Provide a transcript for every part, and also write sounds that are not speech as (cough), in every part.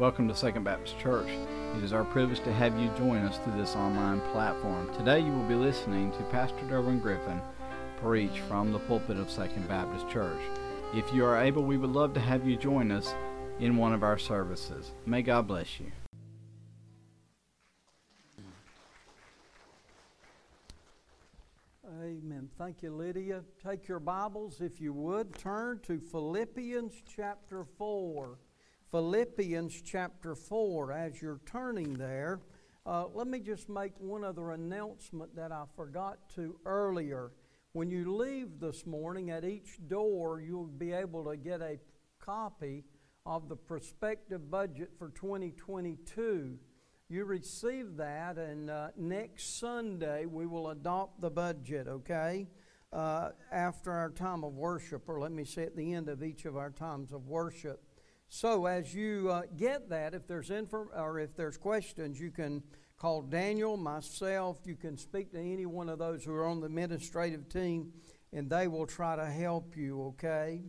Welcome to Second Baptist Church. It is our privilege to have you join us through this online platform. Today you will be listening to Pastor Derwin Griffin preach from the pulpit of Second Baptist Church. If you are able, we would love to have you join us in one of our services. May God bless you. Amen. Thank you, Lydia. Take your Bibles, if you would, turn to Philippians chapter 4. Philippians chapter 4. As you're turning there, uh, let me just make one other announcement that I forgot to earlier. When you leave this morning, at each door, you'll be able to get a copy of the prospective budget for 2022. You receive that, and uh, next Sunday we will adopt the budget, okay? Uh, after our time of worship, or let me say at the end of each of our times of worship. So as you uh, get that, if there's info or if there's questions, you can call Daniel, myself. You can speak to any one of those who are on the administrative team, and they will try to help you. Okay.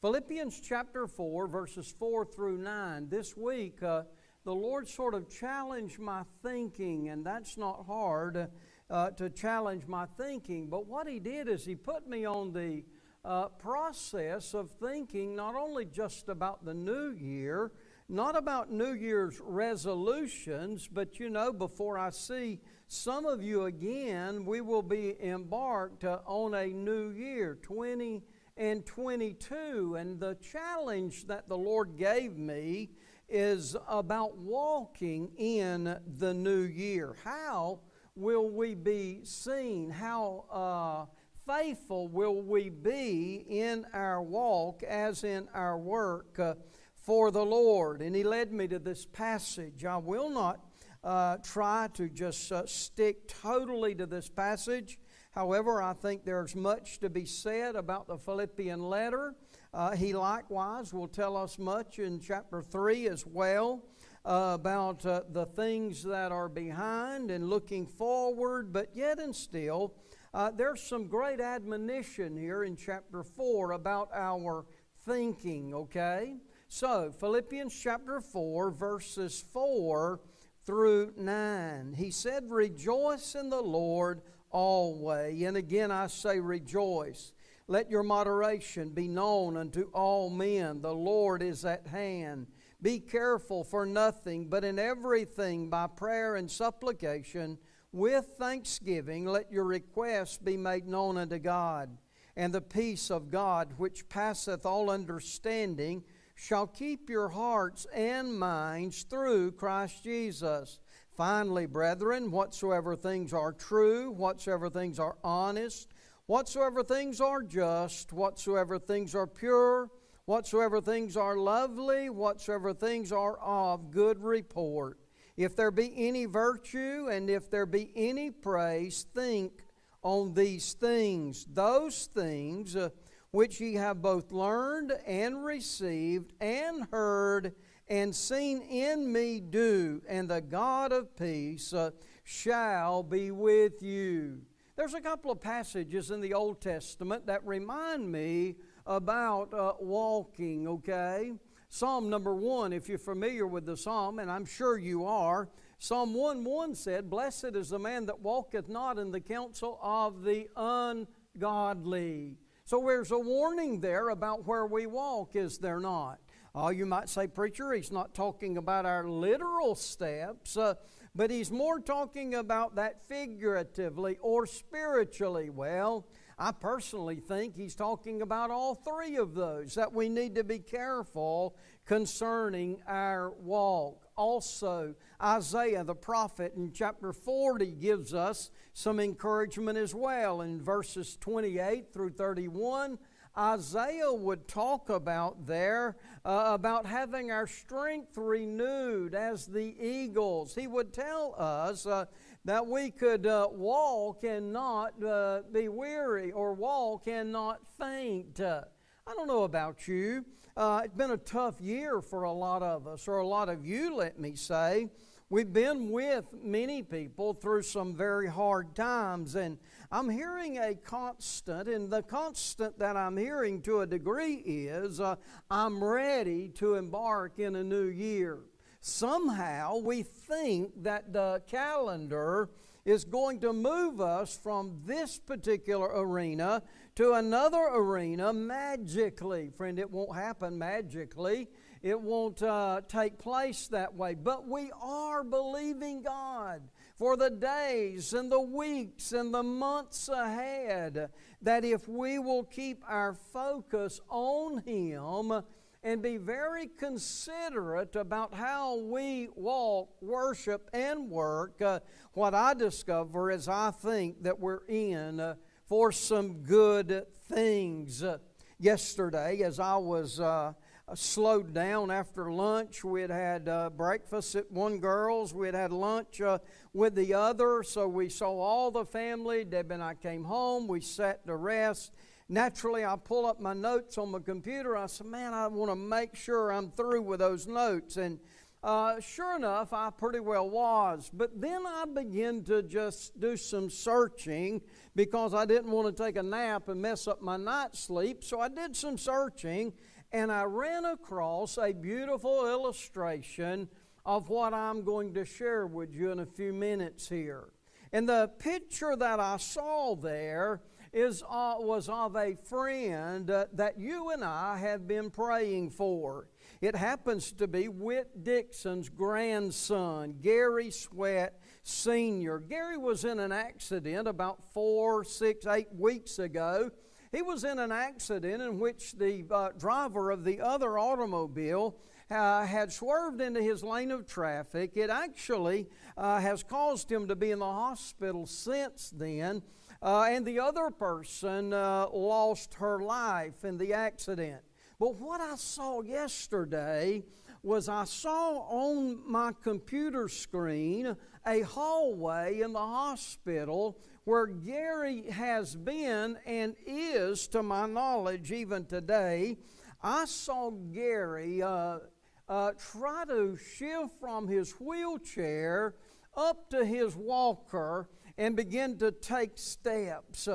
Philippians chapter four, verses four through nine. This week, uh, the Lord sort of challenged my thinking, and that's not hard. Uh, to challenge my thinking. But what he did is he put me on the uh, process of thinking not only just about the new year, not about New Year's resolutions, but you know, before I see some of you again, we will be embarked uh, on a new year, 20 and 22. And the challenge that the Lord gave me is about walking in the new year. How will we be seen? How uh, faithful will we be in our walk as in our work uh, for the Lord? And He led me to this passage. I will not uh, try to just uh, stick totally to this passage. However, I think there's much to be said about the Philippian letter. Uh, he likewise will tell us much in chapter 3 as well. Uh, about uh, the things that are behind and looking forward, but yet and still, uh, there's some great admonition here in chapter 4 about our thinking, okay? So, Philippians chapter 4, verses 4 through 9. He said, Rejoice in the Lord always. And again I say, Rejoice. Let your moderation be known unto all men. The Lord is at hand. Be careful for nothing, but in everything by prayer and supplication with thanksgiving, let your requests be made known unto God. And the peace of God, which passeth all understanding, shall keep your hearts and minds through Christ Jesus. Finally, brethren, whatsoever things are true, whatsoever things are honest, whatsoever things are just, whatsoever things are pure, whatsoever things are lovely, whatsoever things are of good report if there be any virtue and if there be any praise, think on these things. Those things uh, which ye have both learned and received and heard and seen in me do, and the God of peace uh, shall be with you. There's a couple of passages in the Old Testament that remind me about uh, walking, okay? Psalm number one, if you're familiar with the psalm, and I'm sure you are, Psalm 1 1 said, Blessed is the man that walketh not in the counsel of the ungodly. So there's a warning there about where we walk, is there not? Oh, you might say, Preacher, he's not talking about our literal steps, uh, but he's more talking about that figuratively or spiritually. Well, I personally think he's talking about all three of those, that we need to be careful concerning our walk. Also, Isaiah the prophet in chapter 40 gives us some encouragement as well. In verses 28 through 31, Isaiah would talk about there uh, about having our strength renewed as the eagles. He would tell us uh, that we could uh, walk and not uh, be weary, or walk and not faint. Uh, I don't know about you. Uh, it's been a tough year for a lot of us, or a lot of you, let me say. We've been with many people through some very hard times, and I'm hearing a constant, and the constant that I'm hearing to a degree is uh, I'm ready to embark in a new year. Somehow we think that the calendar is going to move us from this particular arena to another arena magically. Friend, it won't happen magically. It won't uh, take place that way. But we are believing God for the days and the weeks and the months ahead that if we will keep our focus on Him, and be very considerate about how we walk, worship, and work, uh, what I discover is I think that we're in uh, for some good things. Uh, yesterday, as I was uh, slowed down after lunch, we had had uh, breakfast at one girl's, we had had lunch uh, with the other, so we saw all the family. Deb and I came home, we sat to rest naturally I pull up my notes on my computer. I said, man, I want to make sure I'm through with those notes. And uh, sure enough, I pretty well was. But then I began to just do some searching because I didn't want to take a nap and mess up my night sleep. So I did some searching and I ran across a beautiful illustration of what I'm going to share with you in a few minutes here. And the picture that I saw there is, uh, was of a friend uh, that you and I have been praying for. It happens to be Whit Dixon's grandson, Gary Sweat Sr. Gary was in an accident about four, six, eight weeks ago. He was in an accident in which the uh, driver of the other automobile uh, had swerved into his lane of traffic. It actually uh, has caused him to be in the hospital since then. Uh, and the other person uh, lost her life in the accident. But what I saw yesterday was I saw on my computer screen a hallway in the hospital where Gary has been and is, to my knowledge, even today. I saw Gary uh, uh, try to shift from his wheelchair up to his walker and begin to take steps.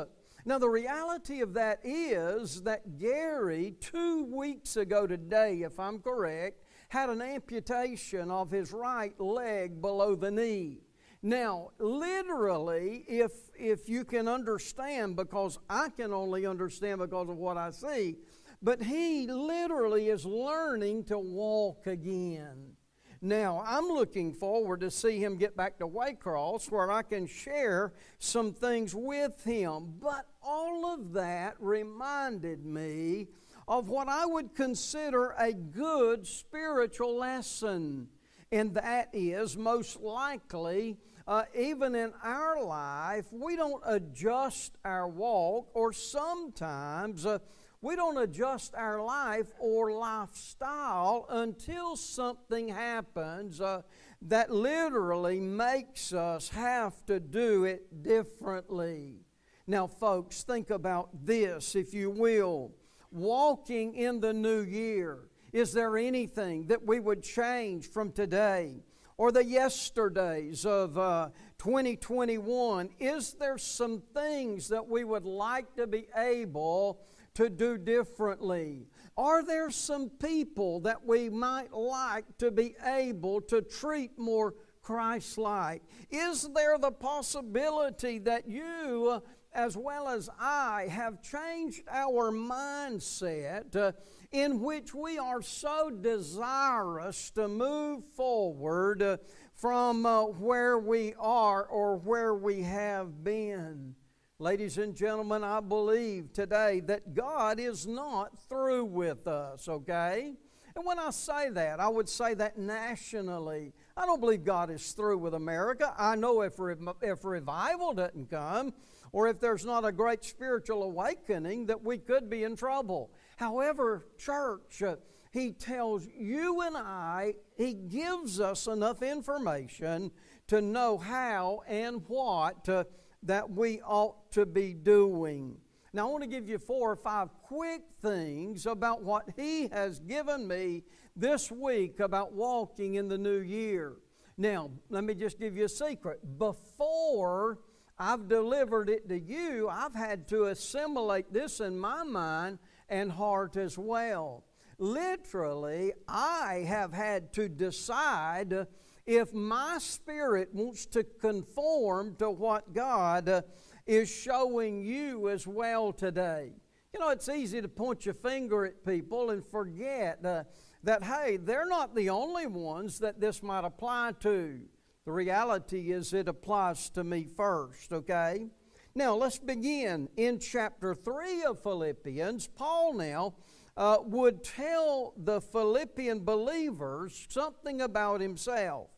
Now, the reality of that is that Gary, two weeks ago today, if I'm correct, had an amputation of his right leg below the knee. Now, literally, if, if you can understand, because I can only understand because of what I see, but he literally is learning to walk again. Now, I'm looking forward to see him get back to Waycross where I can share some things with him. But all of that reminded me of what I would consider a good spiritual lesson. And that is most likely, uh, even in our life, we don't adjust our walk, or sometimes uh, we don't adjust our life or lifestyle until something happens uh, that literally makes us have to do it differently. Now, folks, think about this, if you will. Walking in the new year, is there anything that we would change from today or the yesterdays of uh, 2021? Is there some things that we would like to be able to do differently? Are there some people that we might like to be able to treat more Christ like? Is there the possibility that you, as well as I, have changed our mindset uh, in which we are so desirous to move forward uh, from uh, where we are or where we have been? Ladies and gentlemen, I believe today that God is not through with us, okay? And when I say that, I would say that nationally. I don't believe God is through with America. I know if, if revival doesn't come, or if there's not a great spiritual awakening, that we could be in trouble. However, church, uh, He tells you and I, He gives us enough information to know how and what to that we ought to be doing. Now, I want to give you four or five quick things about what He has given me this week about walking in the new year. Now, let me just give you a secret. Before I've delivered it to you, I've had to assimilate this in my mind and heart as well. literally, I have had to decide if my spirit wants to conform to what God is showing you as well today. You know, it's easy to point your finger at people and forget uh, that, hey, they're not the only ones that this might apply to. The reality is, it applies to me first, okay? Now, let's begin in chapter 3 of Philippians. Paul now uh, would tell the Philippian believers something about himself.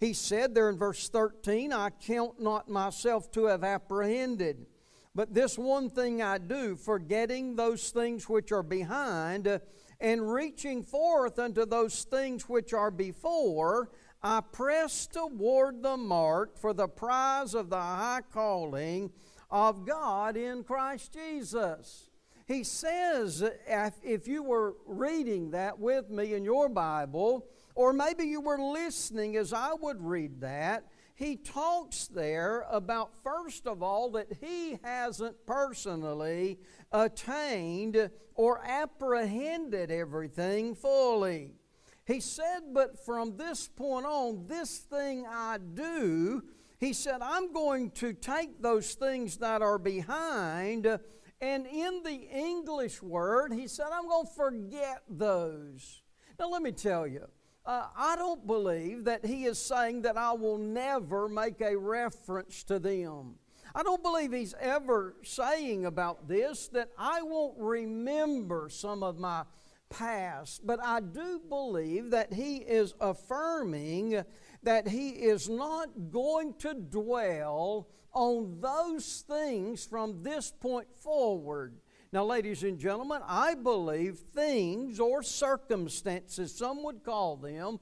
He said there in verse 13, I count not myself to have apprehended, but this one thing I do, forgetting those things which are behind, uh, and reaching forth unto those things which are before, I press toward the mark for the prize of the high calling of God in Christ Jesus. He says, if you were reading that with me in your Bible, or maybe you were listening as I would read that, he talks there about, first of all, that he hasn't personally attained or apprehended everything fully. He said, But from this point on, this thing I do, he said, I'm going to take those things that are behind, and in the English word, he said, I'm going to forget those. Now, let me tell you, uh, I don't believe that he is saying that I will never make a reference to them. I don't believe he's ever saying about this that I won't remember some of my past, but I do believe that he is affirming that he is not going to dwell on those things from this point forward. Now, ladies and gentlemen, I believe things or circumstances, some would call them,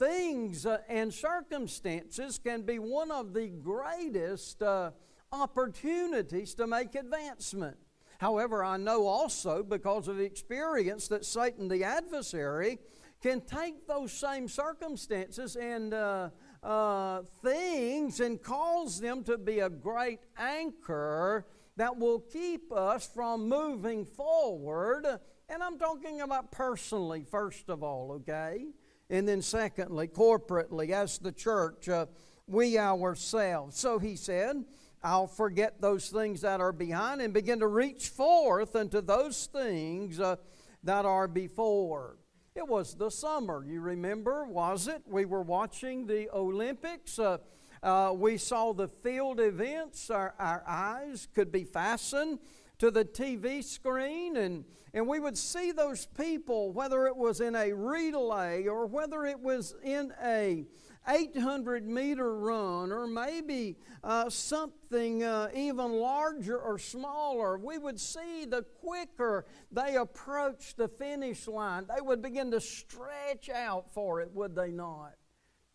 things uh, and circumstances can be one of the greatest uh, opportunities to make advancement. However, I know also because of experience that Satan, the adversary, can take those same circumstances and uh, uh, things and cause them to be a great anchor that will keep us from moving forward. And I'm talking about personally, first of all, okay? And then, secondly, corporately, as the church, uh, we ourselves. So he said, I'll forget those things that are behind and begin to reach forth into those things uh, that are before. It was the summer, you remember, was it? We were watching the Olympics. Uh, uh, we saw the field events. Our, our eyes could be fastened to the TV screen, and, and we would see those people, whether it was in a relay or whether it was in a 800 meter run or maybe uh, something uh, even larger or smaller, we would see the quicker they approached the finish line, they would begin to stretch out for it, would they not?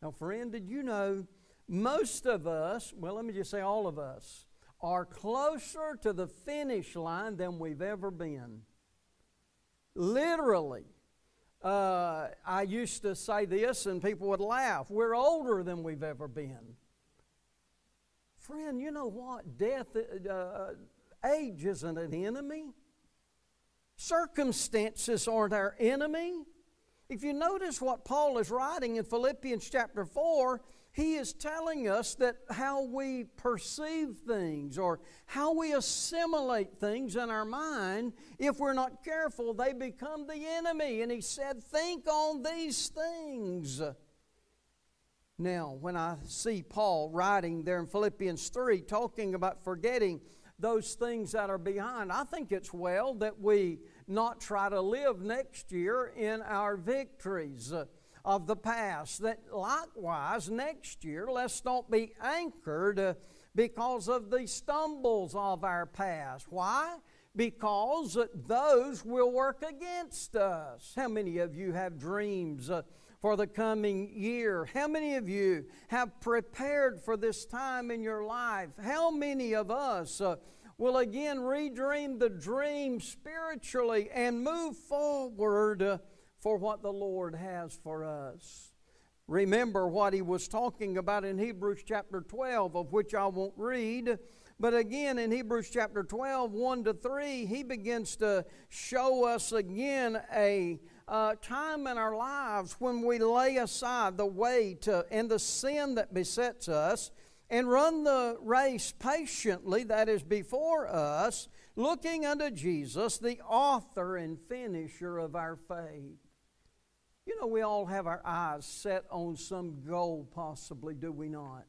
Now, friend, did you know most of us, well, let me just say all of us, are closer to the finish line than we've ever been. Literally. Uh, I used to say this and people would laugh. We're older than we've ever been. Friend, you know what? Death, uh, uh age isn't an enemy. Circumstances aren't our enemy. If you notice what Paul is writing in Philippians chapter 4, he is telling us that how we perceive things or how we assimilate things in our mind, if we're not careful, they become the enemy. And he said, Think on these things. Now, when I see Paul writing there in Philippians 3, talking about forgetting those things that are behind, I think it's well that we not try to live next year in our victories of the past. That likewise, next year, let's not be anchored uh, because of the stumbles of our past. Why? Because uh, those will work against us. How many of you have dreams? Uh, for the coming year. How many of you have prepared for this time in your life? How many of us will again redream the dream spiritually and move forward uh, for what the Lord has for us. Remember what he was talking about in Hebrews chapter 12, of which I won't read. But again, in Hebrews chapter 12, 1 to 3, he begins to show us again a, uh, time in our lives when we lay aside the weight uh, and the sin that besets us and run the race patiently that is before us, looking unto Jesus, the author and finisher of our faith. You know, we all have our eyes set on some goal, possibly, do we not?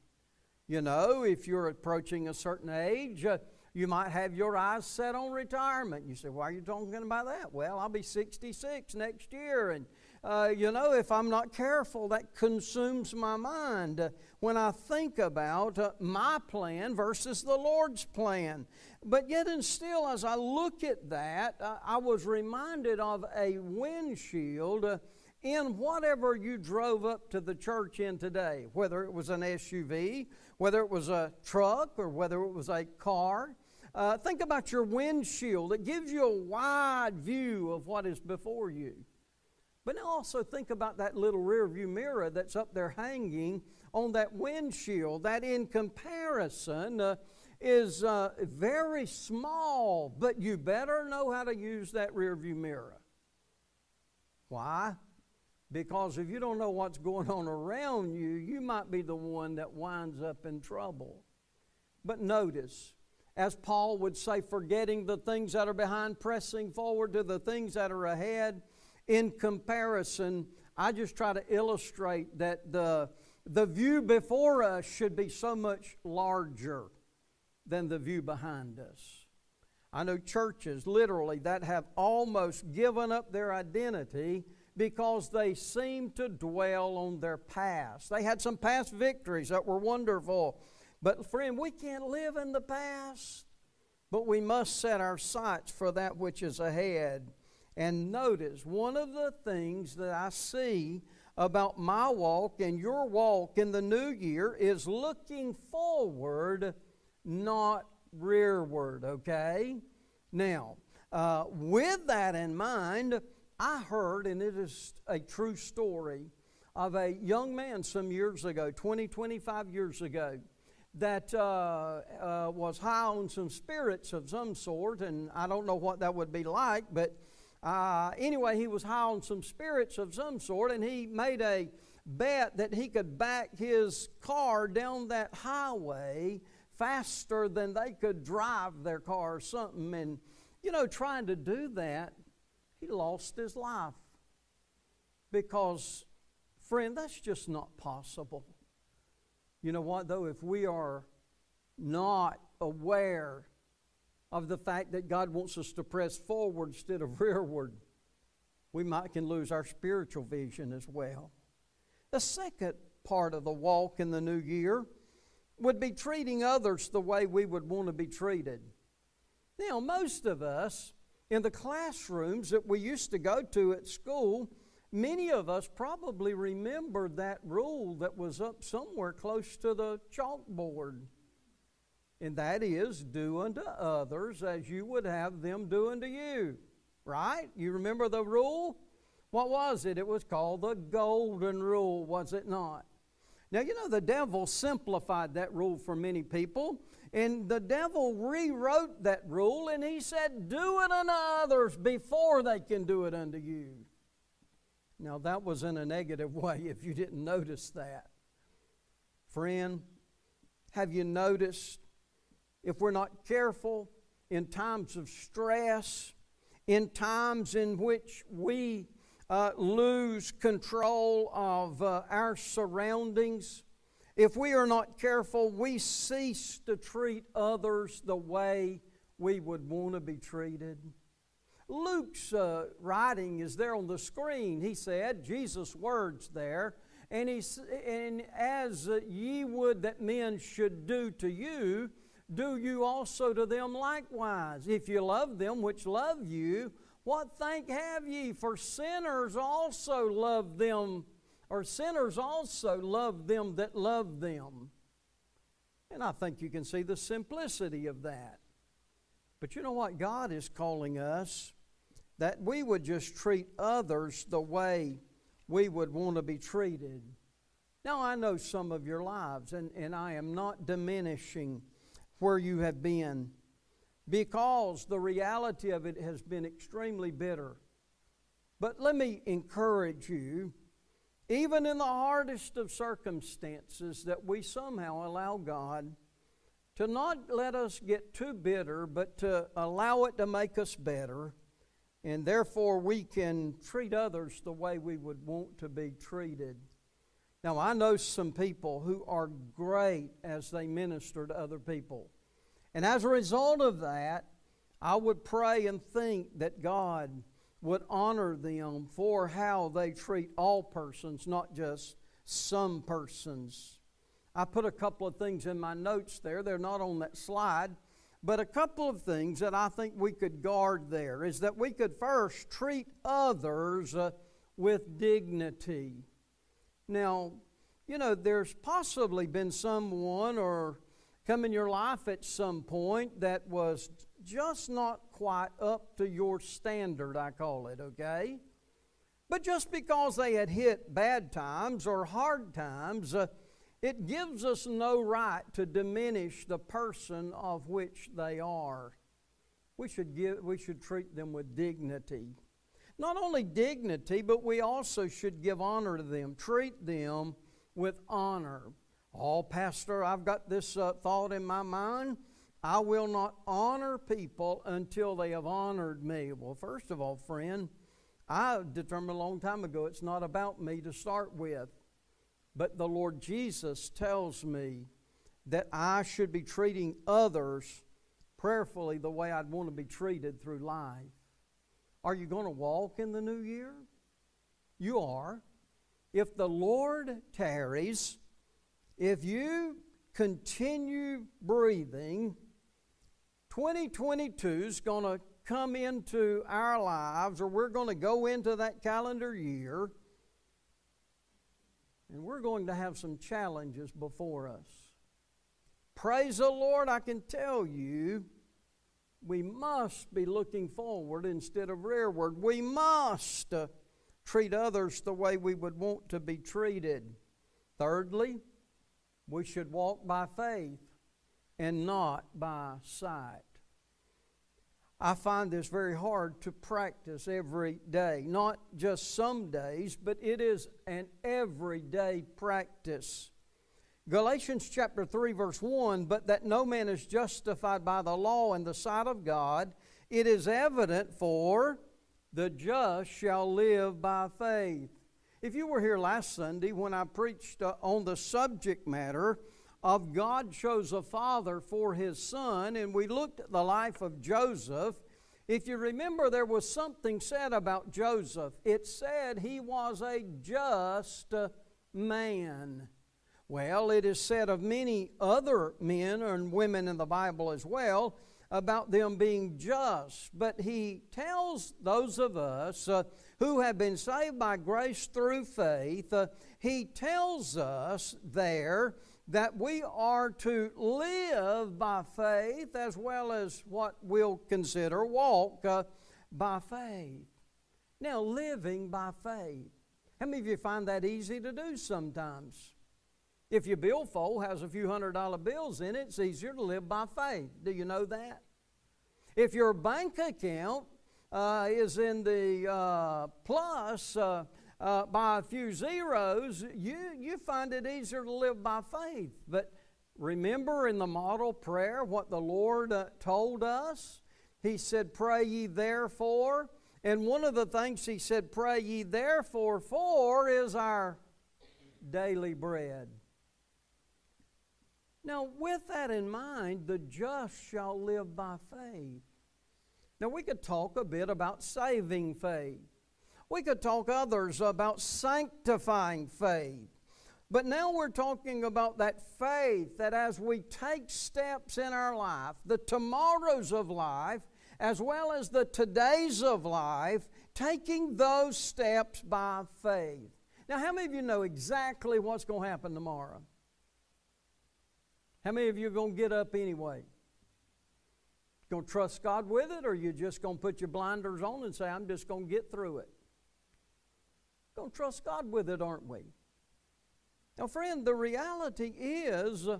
You know, if you're approaching a certain age, uh, you might have your eyes set on retirement. You say, Why are you talking about that? Well, I'll be 66 next year. And, uh, you know, if I'm not careful, that consumes my mind uh, when I think about uh, my plan versus the Lord's plan. But yet, and still, as I look at that, uh, I was reminded of a windshield uh, in whatever you drove up to the church in today, whether it was an SUV, whether it was a truck, or whether it was a car. Uh, think about your windshield. It gives you a wide view of what is before you. But now also think about that little rear view mirror that's up there hanging on that windshield. That, in comparison, uh, is uh, very small, but you better know how to use that rear view mirror. Why? Because if you don't know what's going on around you, you might be the one that winds up in trouble. But notice, as Paul would say, forgetting the things that are behind, pressing forward to the things that are ahead. In comparison, I just try to illustrate that the, the view before us should be so much larger than the view behind us. I know churches literally that have almost given up their identity because they seem to dwell on their past. They had some past victories that were wonderful. But, friend, we can't live in the past, but we must set our sights for that which is ahead. And notice, one of the things that I see about my walk and your walk in the new year is looking forward, not rearward, okay? Now, uh, with that in mind, I heard, and it is a true story, of a young man some years ago, 20, 25 years ago, that uh, uh, was high on some spirits of some sort, and I don't know what that would be like, but uh, anyway, he was high on some spirits of some sort, and he made a bet that he could back his car down that highway faster than they could drive their car or something. And, you know, trying to do that, he lost his life. Because, friend, that's just not possible. You know what, though? If we are not aware of the fact that God wants us to press forward instead of (laughs) rearward, we might can lose our spiritual vision as well. The second part of the walk in the new year would be treating others the way we would want to be treated. Now, most of us in the classrooms that we used to go to at school, many of us probably remembered that rule that was up somewhere close to the chalkboard. And that is, do unto others as you would have them do unto you. Right? You remember the rule? What was it? It was called the golden rule, was it not? Now, you know, the devil simplified that rule for many people. And the devil rewrote that rule and he said, Do it unto others before they can do it unto you. Now, that was in a negative (laughs) way if you didn't notice that. Friend, have you noticed if we're not careful in times of stress, in times in which we uh, lose control of uh, our surroundings, if we are not careful, we cease to treat others the way we would want to be treated. Luke's uh, writing is there on the screen. He said, Jesus' words there, and, he, and as ye would that men should do to you, do you also to them likewise. If you love them which love you, what thank have ye? For sinners also love them or sinners also love them that love them. And I think you can see the simplicity of that. But you know what? God is calling us that we would just treat others the way we would want to be treated. Now, I know some of your lives, and, and I am not diminishing where you have been because the reality of it has been extremely bitter. But let me encourage you, even in the hardest of circumstances, that we somehow allow God to not let us get too bitter, but to allow it to make us better. And therefore, we can treat others the way we would want to be treated. Now, I know some people who are great as they minister to other people. And as a result of that, I would pray and think that God would honor them for how they treat all persons, not just some persons. I put a couple of things in my notes there. They're not on that slide. But a couple of things that I think we could guard there is that we could first treat others uh, with dignity. Now, you know, there's possibly been someone or come in your life at some point that was just not quite up to your standard, I call it, okay? But just because they had hit bad times or hard times, uh, it gives us no right to diminish the person of which they are. We should, give, we should treat them with dignity. Not only dignity, but we also should give honor to them, treat them with honor. Oh, Pastor, I've got this uh, thought in my mind. I will not honor people until they have honored me. Well, first of all, friend, I determined a long time ago it's not about me to start with. But the Lord Jesus tells me that I should be treating others prayerfully the way I'd want to be treated through life. Are you going to walk in the new year? You are. If the Lord tarries, if you continue breathing, 2022 is going to come into our lives, or we're going to go into that calendar year, and we're going to have some challenges before us. Praise the Lord, I can tell you, we must be looking forward instead of rearward. We must uh, treat others the way we would want to be treated. Thirdly, we should walk by faith and not by sight. I find this very hard to practice every day. Not just some days, but it is an everyday practice. Galatians chapter 3, verse 1 But that no man is justified by the law in the sight of God, it is evident for the just shall live by faith. If you were here last Sunday when I preached uh, on the subject matter of God chose a father for his son, and we looked at the life of Joseph. If you remember, there was something said about Joseph. It said he was a just man. Well, it is said of many other men and women in the Bible as well about them being just. But he tells those of us uh, who have been saved by grace through faith, uh, he tells us there that we are to live by faith as well as what we'll consider walk uh, by faith. Now, living by faith. How many of you find that easy to do sometimes? If your billfold has a few hundred dollar bills in it, it's easier to live by faith. Do you know that? If your bank account uh, is in the uh, plus, uh, by a few zeros, you, you find it easier to live by faith. But remember in the model prayer what the Lord uh, told us? He said, Pray ye therefore. And one of the things He said, Pray ye therefore for is our daily bread. Now, with that in mind, the just shall live by faith. Now, we could talk a bit about saving faith. We could talk others about sanctifying faith. But now we're talking about that faith that as we take steps in our life, the tomorrows of life, as well as the todays of life, taking those steps by faith. Now, how many of you know exactly what's going to happen tomorrow? How many of you are going to get up anyway? Going to trust God with it, or you just going to put your blinders on and say, I'm just going to get through it? Going to trust God with it, aren't we? Now, friend, the reality is uh,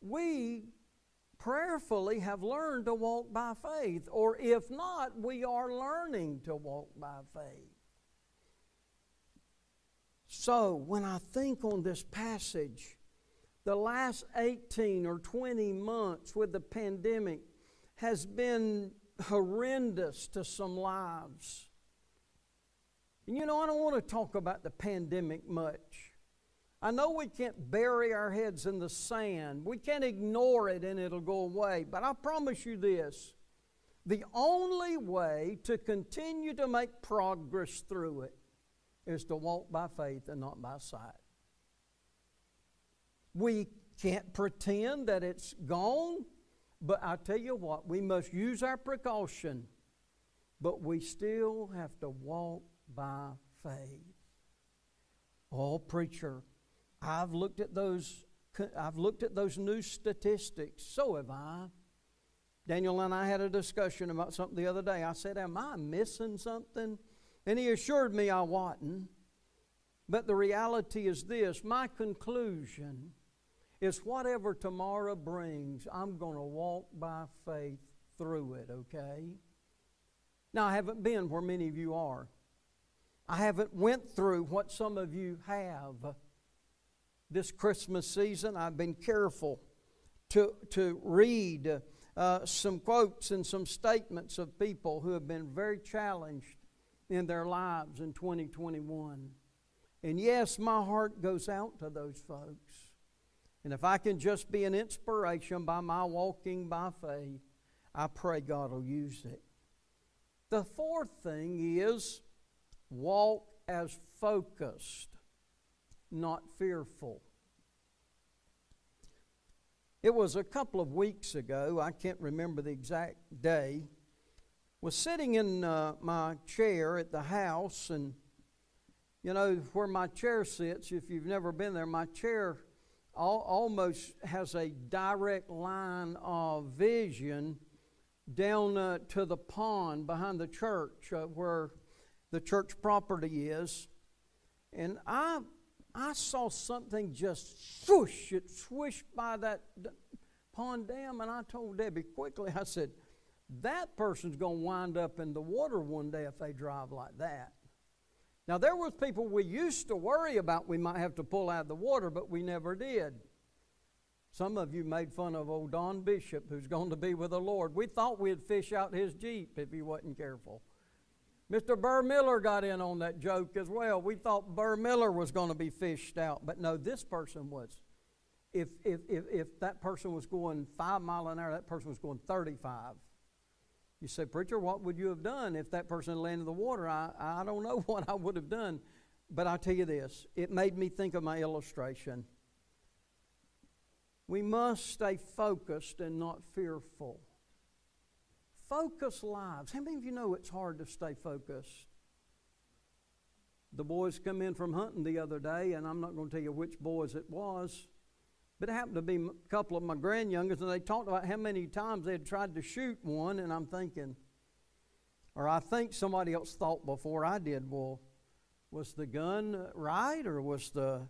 we prayerfully have learned to walk by faith. Or if not, we are learning to walk by faith. So when I think on this passage, the last 18 or 20 months with the pandemic has been horrendous to some lives. And you know, I don't want to talk about the pandemic much. I know we can't bury our heads in the sand. We can't ignore it and it'll go away. But I promise you this the only way to continue to make progress through it is to walk by faith and not by sight. We can't pretend that it's gone, but I tell you what, we must use our precaution, but we still have to walk by faith. Oh, preacher, I've looked at those I've looked at those new statistics. So have I. Daniel and I had a discussion about something the other day. I said, Am I missing something? And he assured me I wasn't. But the reality is this my conclusion is whatever tomorrow brings, I'm going to walk by faith through it, okay? Now, I haven't been where many of you are. I haven't went through what some of you have. This Christmas season, I've been careful to, to read uh, some quotes and some statements of people who have been very challenged in their lives in 2021. And yes, my heart goes out to those folks. And if I can just be an inspiration by my walking by faith, I pray God will use it. The fourth thing is walk as focused, not fearful. It was a couple of weeks ago, I can't remember the exact day, was sitting in uh, my chair at the house and you know where my chair sits if you've never been there my chair almost has a direct line of vision down uh, to the pond behind the church uh, where the church property is. And I, I saw something just swoosh, it swished by that pond dam. And I told Debbie quickly, I said, that person's going to wind up in the water one day if they drive like that. Now, there was people we used to worry about we might have to pull out of the water, but we never did. Some of you made fun of old Don Bishop, who's going to be with the Lord. We thought we'd fish out his Jeep if he wasn't careful. Mr. Burr Miller got in on that joke as well. We thought Burr Miller was going to be fished out, but no, this person was. If, if, if, if that person was going five mile an hour, that person was going 35. You say, Preacher, what would you have done if that person landed in the water? I, I don't know (laughs) what I would have done. But I'll tell you this it made me think of my illustration. We must stay focused and not fearful. Focus lives. How many of you know it's hard to stay focused? The boys come in from hunting the other day, and I'm not going to tell you which boys it was. But it happened to be a couple of my grand grandyoungers, and they talked about how many times they had tried to shoot one, and I'm thinking, or I think somebody else thought before I did, well, was the gun right, or was the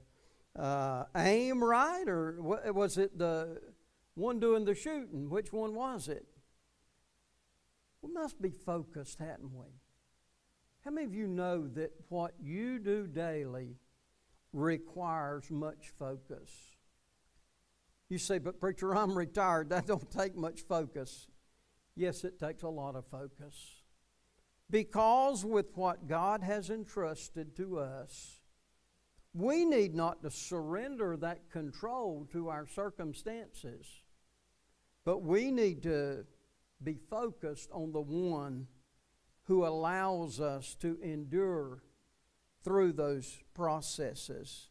uh, aim right, or was it the one doing the shooting? Which one was it? We must be focused, hadn't we? How many of you know that what you do daily requires much focus? You say, but preacher, I'm retired. That don't take much focus. Yes, it takes a lot of focus. Because with what God has entrusted to us, we need not to surrender that control to our circumstances, but we need to be focused on the one who allows us to endure through those processes.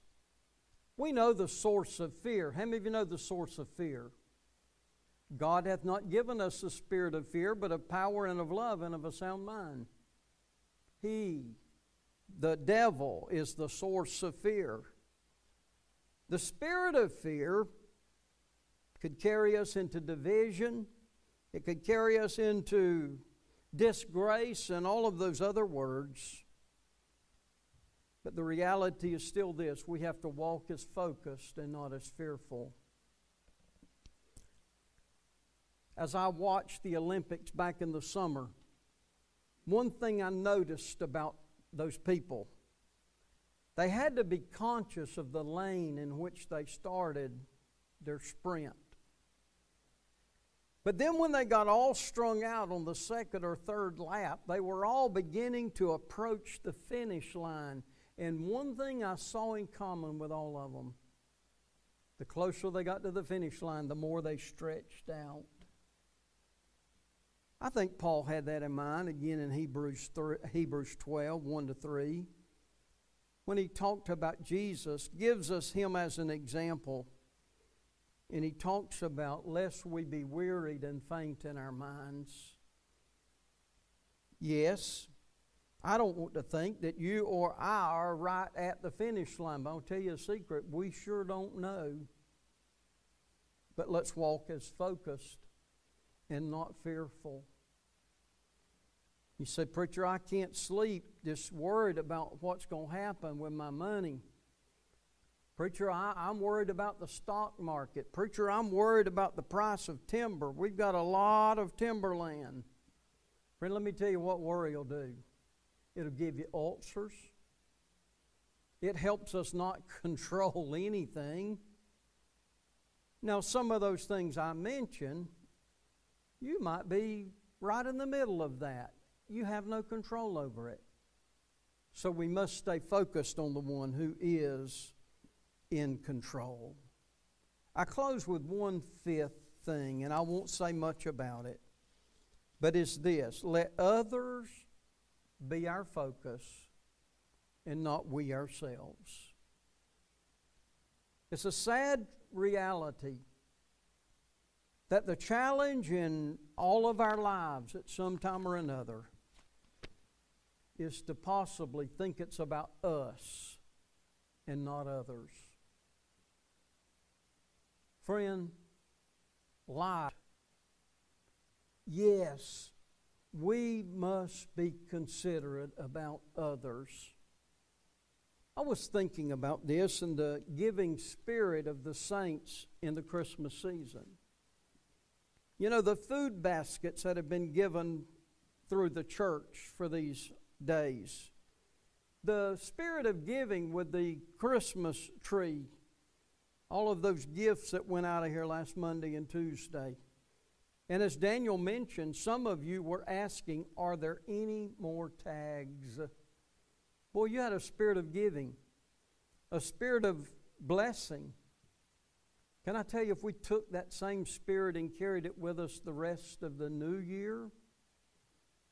We know the source of fear. How many of you know the source of fear? God hath not given us the spirit of fear, but of power and of love and of a sound mind. He, the devil, is the source of fear. The spirit of fear could carry us into division, it could carry us into disgrace and all of those other words. But the reality is still this we have to walk as focused and not as fearful. as I watched the Olympics back in the summer, one thing I noticed about those people, they had to be conscious of the lane in which they started their sprint. But then, when they got all strung out on the second or third lap, they were all beginning to approach the finish line. And one thing I saw in common with all of them the closer they got to the finish line, the more they stretched out. I think Paul had that in mind again in Hebrews, 3, Hebrews 12, 1 to 3. When he talked about Jesus, gives us him as an example. And he talks about lest we be wearied and faint in our minds. Yes, I don't want to think that you or I are right at the finish line, but I'll tell you a secret we sure don't know. But let's walk as focused and not fearful. You say, Preacher, I can't sleep just worried about what's going to happen with my money. Preacher, I, am worried about the stock market. Preacher, I'm worried about the price of timber. We've got a lot of timberland. Friend, let me tell you what worry will do it'll give you ulcers, it helps us not (laughs) control anything. Now, some of those things I mentioned, you might be right in the middle of that you have no control over it. So we must stay focused on the one who is in control. I close with one fifth thing, and I won't say much about it, but it's this let others be our focus and not we ourselves. It's a sad reality that the challenge in all of our lives at some time or another is to possibly think it's about us and not others. Friend, lie. Yes, we must be considerate about others. I was thinking about this and the giving spirit of the saints in the Christmas season. You know, the food baskets that have been given through the church for these days. The spirit of giving with the Christmas tree, all of those gifts that went out of here last Monday and Tuesday. And as Daniel mentioned, some of you were asking, are there any more tags? Boy, you had a spirit of giving, a spirit of blessing. Can I tell you, if we took that same spirit and carried it with us the rest of the new year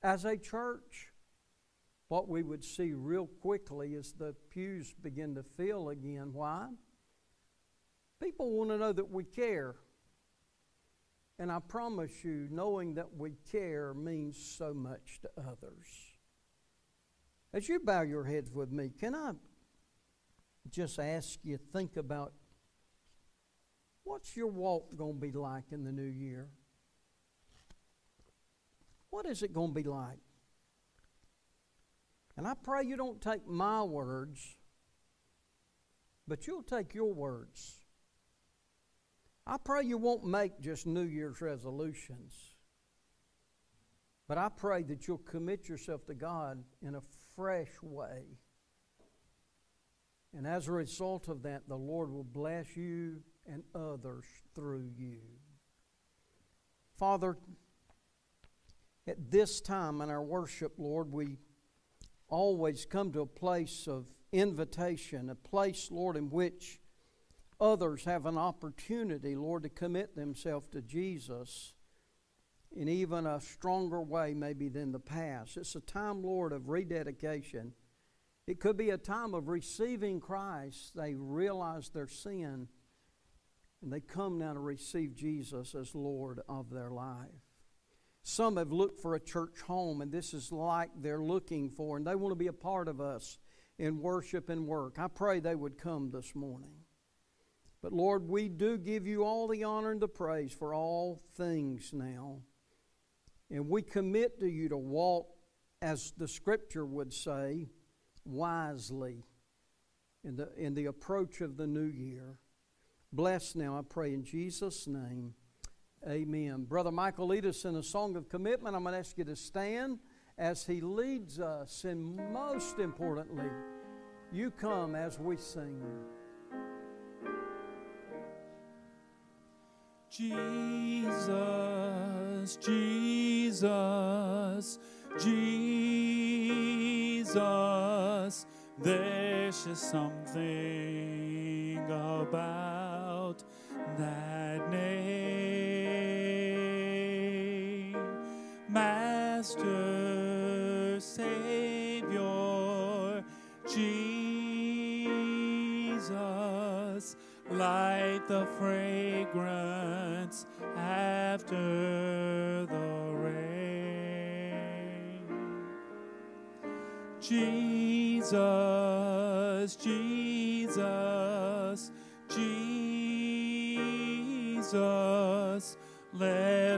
as a church, what we would see real quickly is the pews begin to fill again. Why? People want to know that we care. And I promise you, knowing that we care means so much to others. As you bow your heads with me, can I just ask you think about what's your walk going to be like in the new year? What is it going to be like? And I pray you don't take my words, but you'll take your words. I pray you won't make just New Year's resolutions, but I pray that you'll commit yourself to God in a fresh way. And as a result of that, the Lord will bless you and others through you. Father, at this time in our worship, Lord, we always come to a place of invitation, a place, Lord, in which others have an opportunity, Lord, to commit themselves to Jesus in even a stronger way, maybe, than the past. It's a time, Lord, of rededication. It could be a time of receiving Christ. They realize their sin and they come now to receive Jesus as Lord of their life. Some have looked for a church home, and this is like they're looking for, and they want to be a part of us in worship and work. I pray they would come this morning. But Lord, we do give you all the honor and the praise for all things now. And we commit to you to walk, as the scripture would say, wisely in the, in the approach of the new year. Bless now, I pray, in Jesus' name. Amen. Brother Michael, lead us in a song of commitment. I'm going to ask you to stand as he leads us, and most importantly, you come as we sing. Jesus, Jesus, Jesus, there's just something about that name. Master, Savior, Jesus. Light the fragrance after the rain. Jesus, Jesus, Jesus, let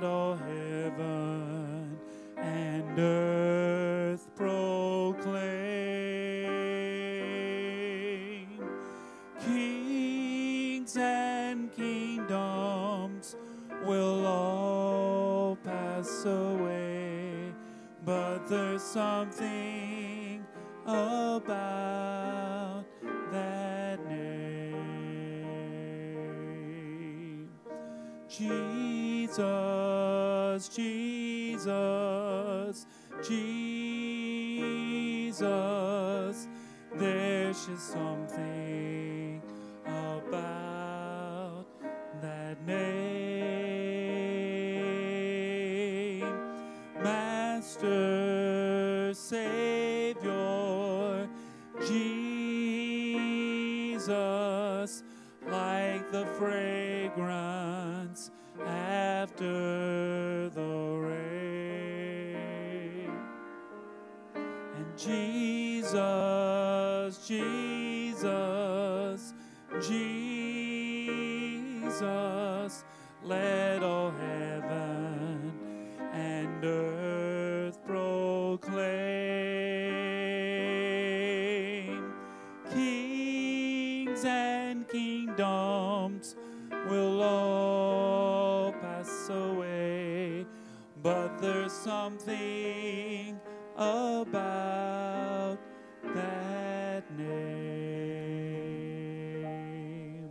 something about that name. Jesus, Jesus, Jesus, there's just something.